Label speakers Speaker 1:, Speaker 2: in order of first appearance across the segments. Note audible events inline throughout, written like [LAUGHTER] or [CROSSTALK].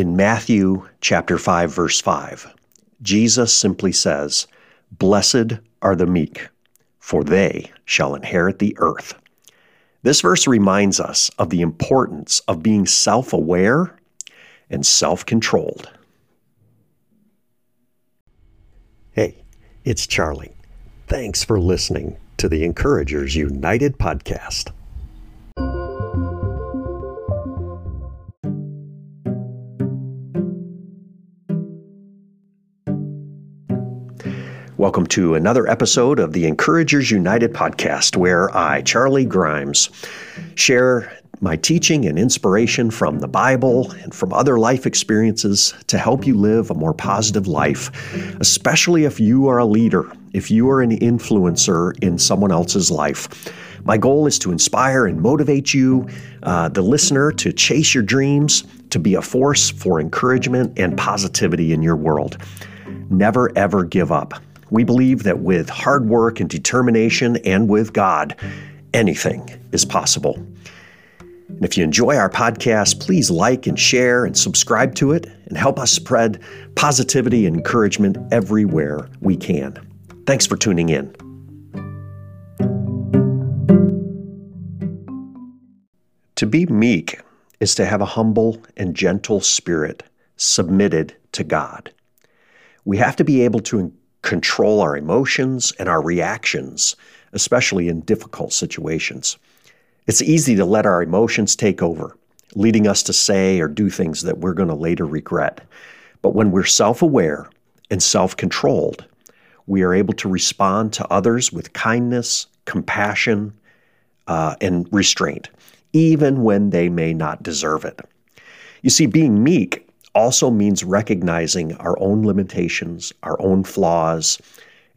Speaker 1: In Matthew chapter 5 verse 5, Jesus simply says, "Blessed are the meek, for they shall inherit the earth." This verse reminds us of the importance of being self-aware and self-controlled. Hey, it's Charlie. Thanks for listening to the Encouragers United podcast. Welcome to another episode of the Encouragers United podcast, where I, Charlie Grimes, share my teaching and inspiration from the Bible and from other life experiences to help you live a more positive life, especially if you are a leader, if you are an influencer in someone else's life. My goal is to inspire and motivate you, uh, the listener, to chase your dreams, to be a force for encouragement and positivity in your world. Never, ever give up. We believe that with hard work and determination and with God, anything is possible. And if you enjoy our podcast, please like and share and subscribe to it and help us spread positivity and encouragement everywhere we can. Thanks for tuning in. To be meek is to have a humble and gentle spirit submitted to God. We have to be able to control our emotions and our reactions, especially in difficult situations. It's easy to let our emotions take over, leading us to say or do things that we're going to later regret. But when we're self aware and self controlled, we are able to respond to others with kindness, compassion, uh, and restraint, even when they may not deserve it. You see, being meek also means recognizing our own limitations, our own flaws,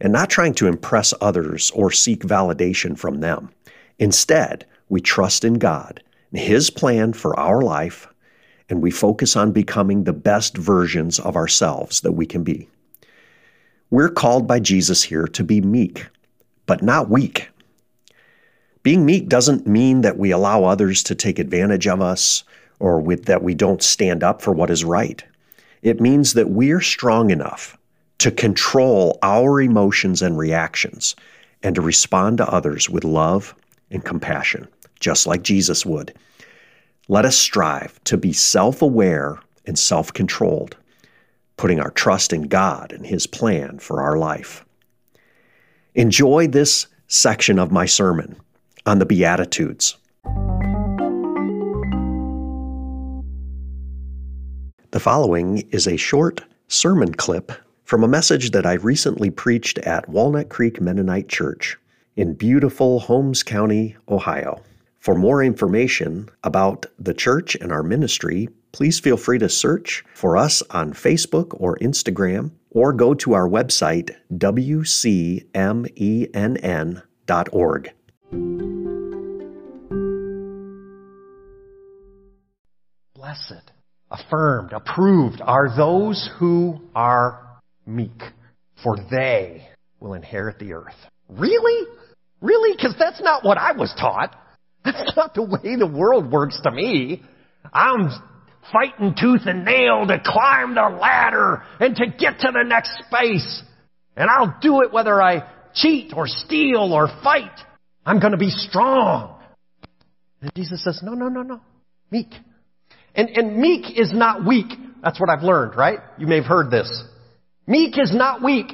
Speaker 1: and not trying to impress others or seek validation from them. Instead, we trust in God and His plan for our life, and we focus on becoming the best versions of ourselves that we can be. We're called by Jesus here to be meek, but not weak. Being meek doesn't mean that we allow others to take advantage of us or with, that we don't stand up for what is right. It means that we're strong enough to control our emotions and reactions and to respond to others with love and compassion, just like Jesus would. Let us strive to be self aware and self controlled, putting our trust in God and His plan for our life. Enjoy this section of my sermon on the Beatitudes. The following is a short sermon clip from a message that I recently preached at Walnut Creek Mennonite Church in beautiful Holmes County, Ohio. For more information about the church and our ministry, please feel free to search for us on Facebook or Instagram or go to our website, wcmenn.org.
Speaker 2: Blessed affirmed, approved are those who are meek, for they will inherit the earth. Really? Really? Because that's not what I was taught. [LAUGHS] That's not the way the world works to me. I'm fighting tooth and nail to climb the ladder and to get to the next space. And I'll do it whether I cheat or steal or fight. I'm going to be strong. And Jesus says, no, no, no, no. Meek. And, and meek is not weak. That's what I've learned, right? You may have heard this. Meek is not weak.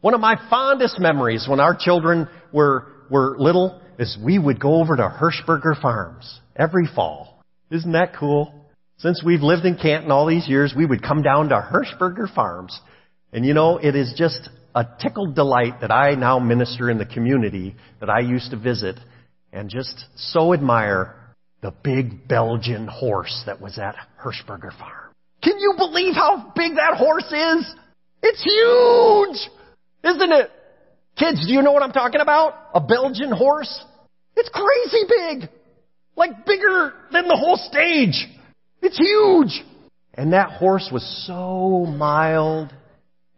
Speaker 2: One of my fondest memories when our children were, were little is we would go over to Hershberger Farms every fall. Isn't that cool? Since we've lived in Canton all these years, we would come down to Hershberger Farms. And you know, it is just a tickled delight that I now minister in the community that I used to visit and just so admire the big Belgian horse that was at Hershberger Farm. Can you believe how big that horse is? It's huge! Isn't it? Kids, do you know what I'm talking about? A Belgian horse? It's crazy big! Like bigger than the whole stage! It's huge! And that horse was so mild.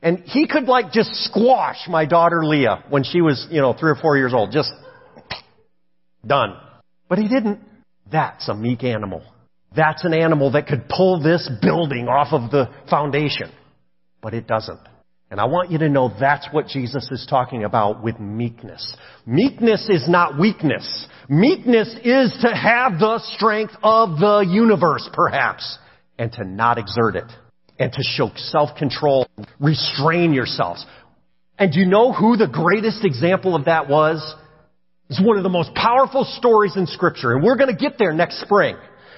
Speaker 2: And he could like just squash my daughter Leah when she was, you know, three or four years old. Just done. But he didn't. That's a meek animal. That's an animal that could pull this building off of the foundation. But it doesn't. And I want you to know that's what Jesus is talking about with meekness. Meekness is not weakness. Meekness is to have the strength of the universe, perhaps, and to not exert it. And to show self-control, restrain yourselves. And do you know who the greatest example of that was? It's one of the most powerful stories in scripture, and we're gonna get there next spring.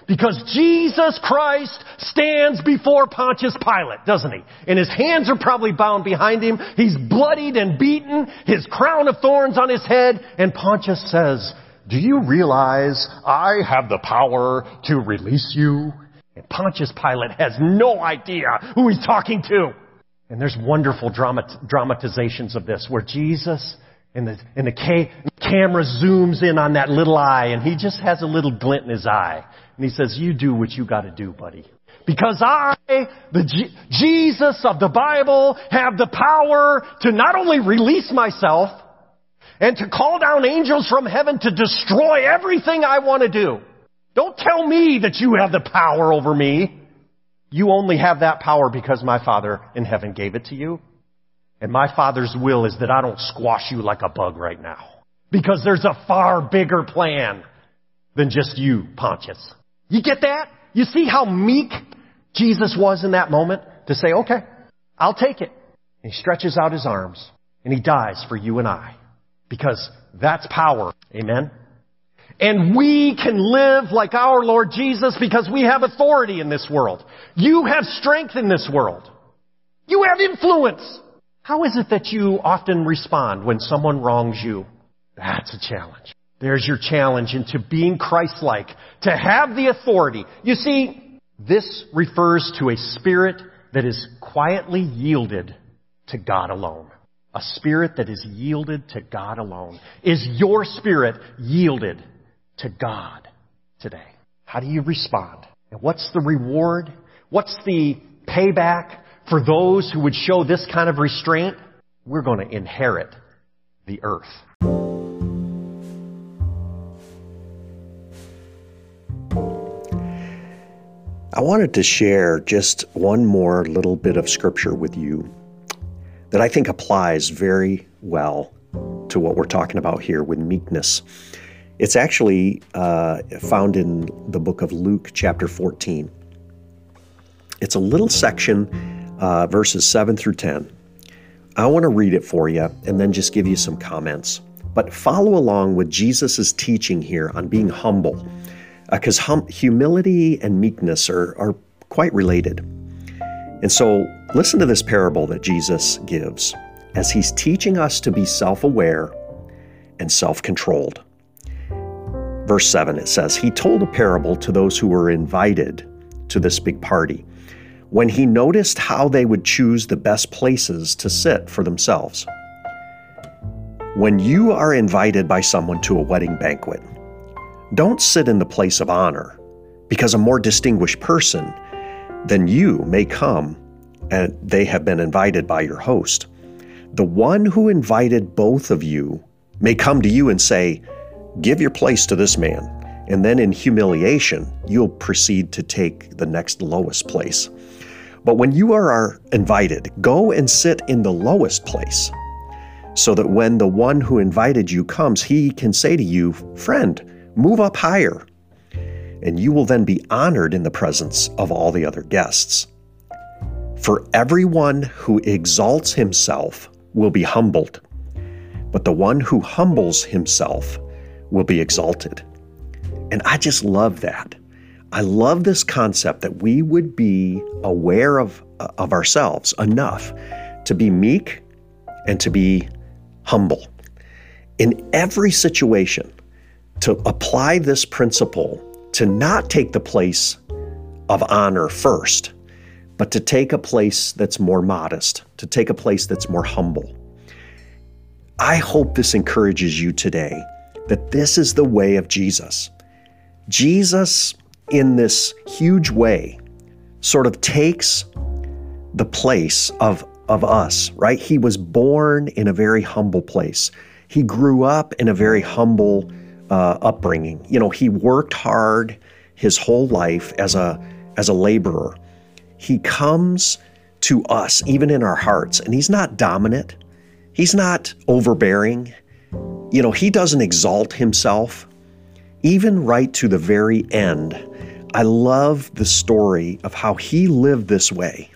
Speaker 2: Because Jesus Christ stands before Pontius Pilate, doesn't he? And his hands are probably bound behind him. He's bloodied and beaten, his crown of thorns on his head, and Pontius says, do you realize I have the power to release you? And Pontius Pilate has no idea who he's talking to. And there's wonderful dramat- dramatizations of this where Jesus and the, and the ca- camera zooms in on that little eye and he just has a little glint in his eye. And he says, you do what you gotta do, buddy. Because I, the G- Jesus of the Bible, have the power to not only release myself and to call down angels from heaven to destroy everything I want to do. Don't tell me that you have the power over me. You only have that power because my Father in heaven gave it to you. And my Father's will is that I don't squash you like a bug right now. Because there's a far bigger plan than just you, Pontius. You get that? You see how meek Jesus was in that moment to say, okay, I'll take it. And he stretches out his arms and he dies for you and I. Because that's power. Amen? And we can live like our Lord Jesus because we have authority in this world. You have strength in this world. You have influence. How is it that you often respond when someone wrongs you? That's a challenge. There's your challenge into being Christ-like, to have the authority. You see, this refers to a spirit that is quietly yielded to God alone. A spirit that is yielded to God alone. Is your spirit yielded to God today? How do you respond? And what's the reward? What's the payback for those who would show this kind of restraint? We're going to inherit the earth.
Speaker 1: I wanted to share just one more little bit of scripture with you that I think applies very well to what we're talking about here with meekness. It's actually uh, found in the book of Luke, chapter 14. It's a little section, uh, verses 7 through 10. I want to read it for you and then just give you some comments. But follow along with Jesus' teaching here on being humble because uh, hum- humility and meekness are, are quite related. And so, listen to this parable that Jesus gives as he's teaching us to be self aware and self controlled. Verse 7, it says, He told a parable to those who were invited to this big party when he noticed how they would choose the best places to sit for themselves. When you are invited by someone to a wedding banquet, don't sit in the place of honor, because a more distinguished person than you may come and they have been invited by your host. The one who invited both of you may come to you and say, Give your place to this man. And then in humiliation, you'll proceed to take the next lowest place. But when you are invited, go and sit in the lowest place, so that when the one who invited you comes, he can say to you, Friend, Move up higher, and you will then be honored in the presence of all the other guests. For everyone who exalts himself will be humbled, but the one who humbles himself will be exalted. And I just love that. I love this concept that we would be aware of, of ourselves enough to be meek and to be humble. In every situation, to apply this principle to not take the place of honor first, but to take a place that's more modest, to take a place that's more humble. I hope this encourages you today that this is the way of Jesus. Jesus, in this huge way, sort of takes the place of, of us, right? He was born in a very humble place. He grew up in a very humble uh, upbringing. You know, he worked hard, his whole life as a as a laborer. He comes to us even in our hearts and he's not dominant. He's not overbearing. You know, he doesn't exalt himself even right to the very end. I love the story of how he lived this way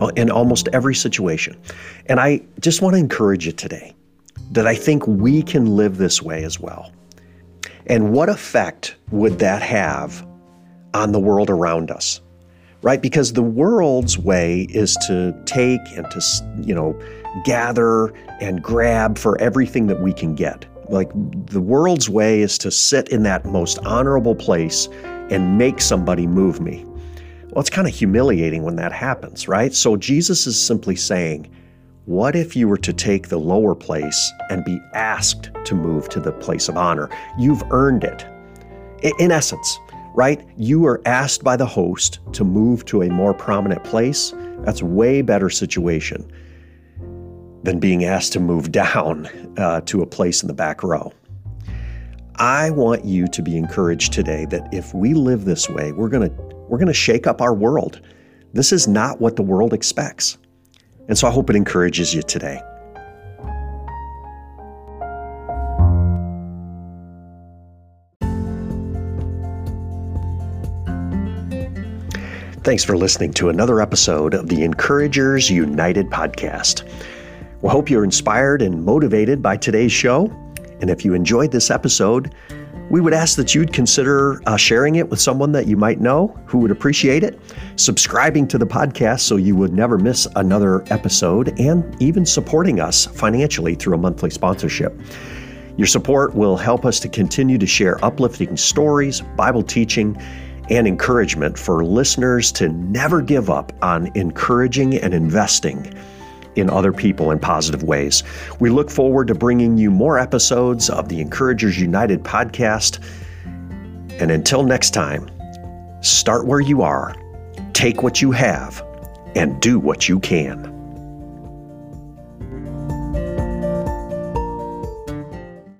Speaker 1: uh, in almost every situation. And I just want to encourage you today that I think we can live this way as well. And what effect would that have on the world around us? Right? Because the world's way is to take and to, you know, gather and grab for everything that we can get. Like the world's way is to sit in that most honorable place and make somebody move me. Well, it's kind of humiliating when that happens, right? So Jesus is simply saying, what if you were to take the lower place and be asked to move to the place of honor? You've earned it. In essence, right? You are asked by the host to move to a more prominent place. That's a way better situation than being asked to move [LAUGHS] down uh, to a place in the back row. I want you to be encouraged today that if we live this way, we're going to we're going to shake up our world. This is not what the world expects. And so I hope it encourages you today. Thanks for listening to another episode of the Encouragers United podcast. We hope you're inspired and motivated by today's show. And if you enjoyed this episode, we would ask that you'd consider uh, sharing it with someone that you might know who would appreciate it, subscribing to the podcast so you would never miss another episode, and even supporting us financially through a monthly sponsorship. Your support will help us to continue to share uplifting stories, Bible teaching, and encouragement for listeners to never give up on encouraging and investing in other people in positive ways. We look forward to bringing you more episodes of the Encouragers United podcast. And until next time, start where you are, take what you have, and do what you can.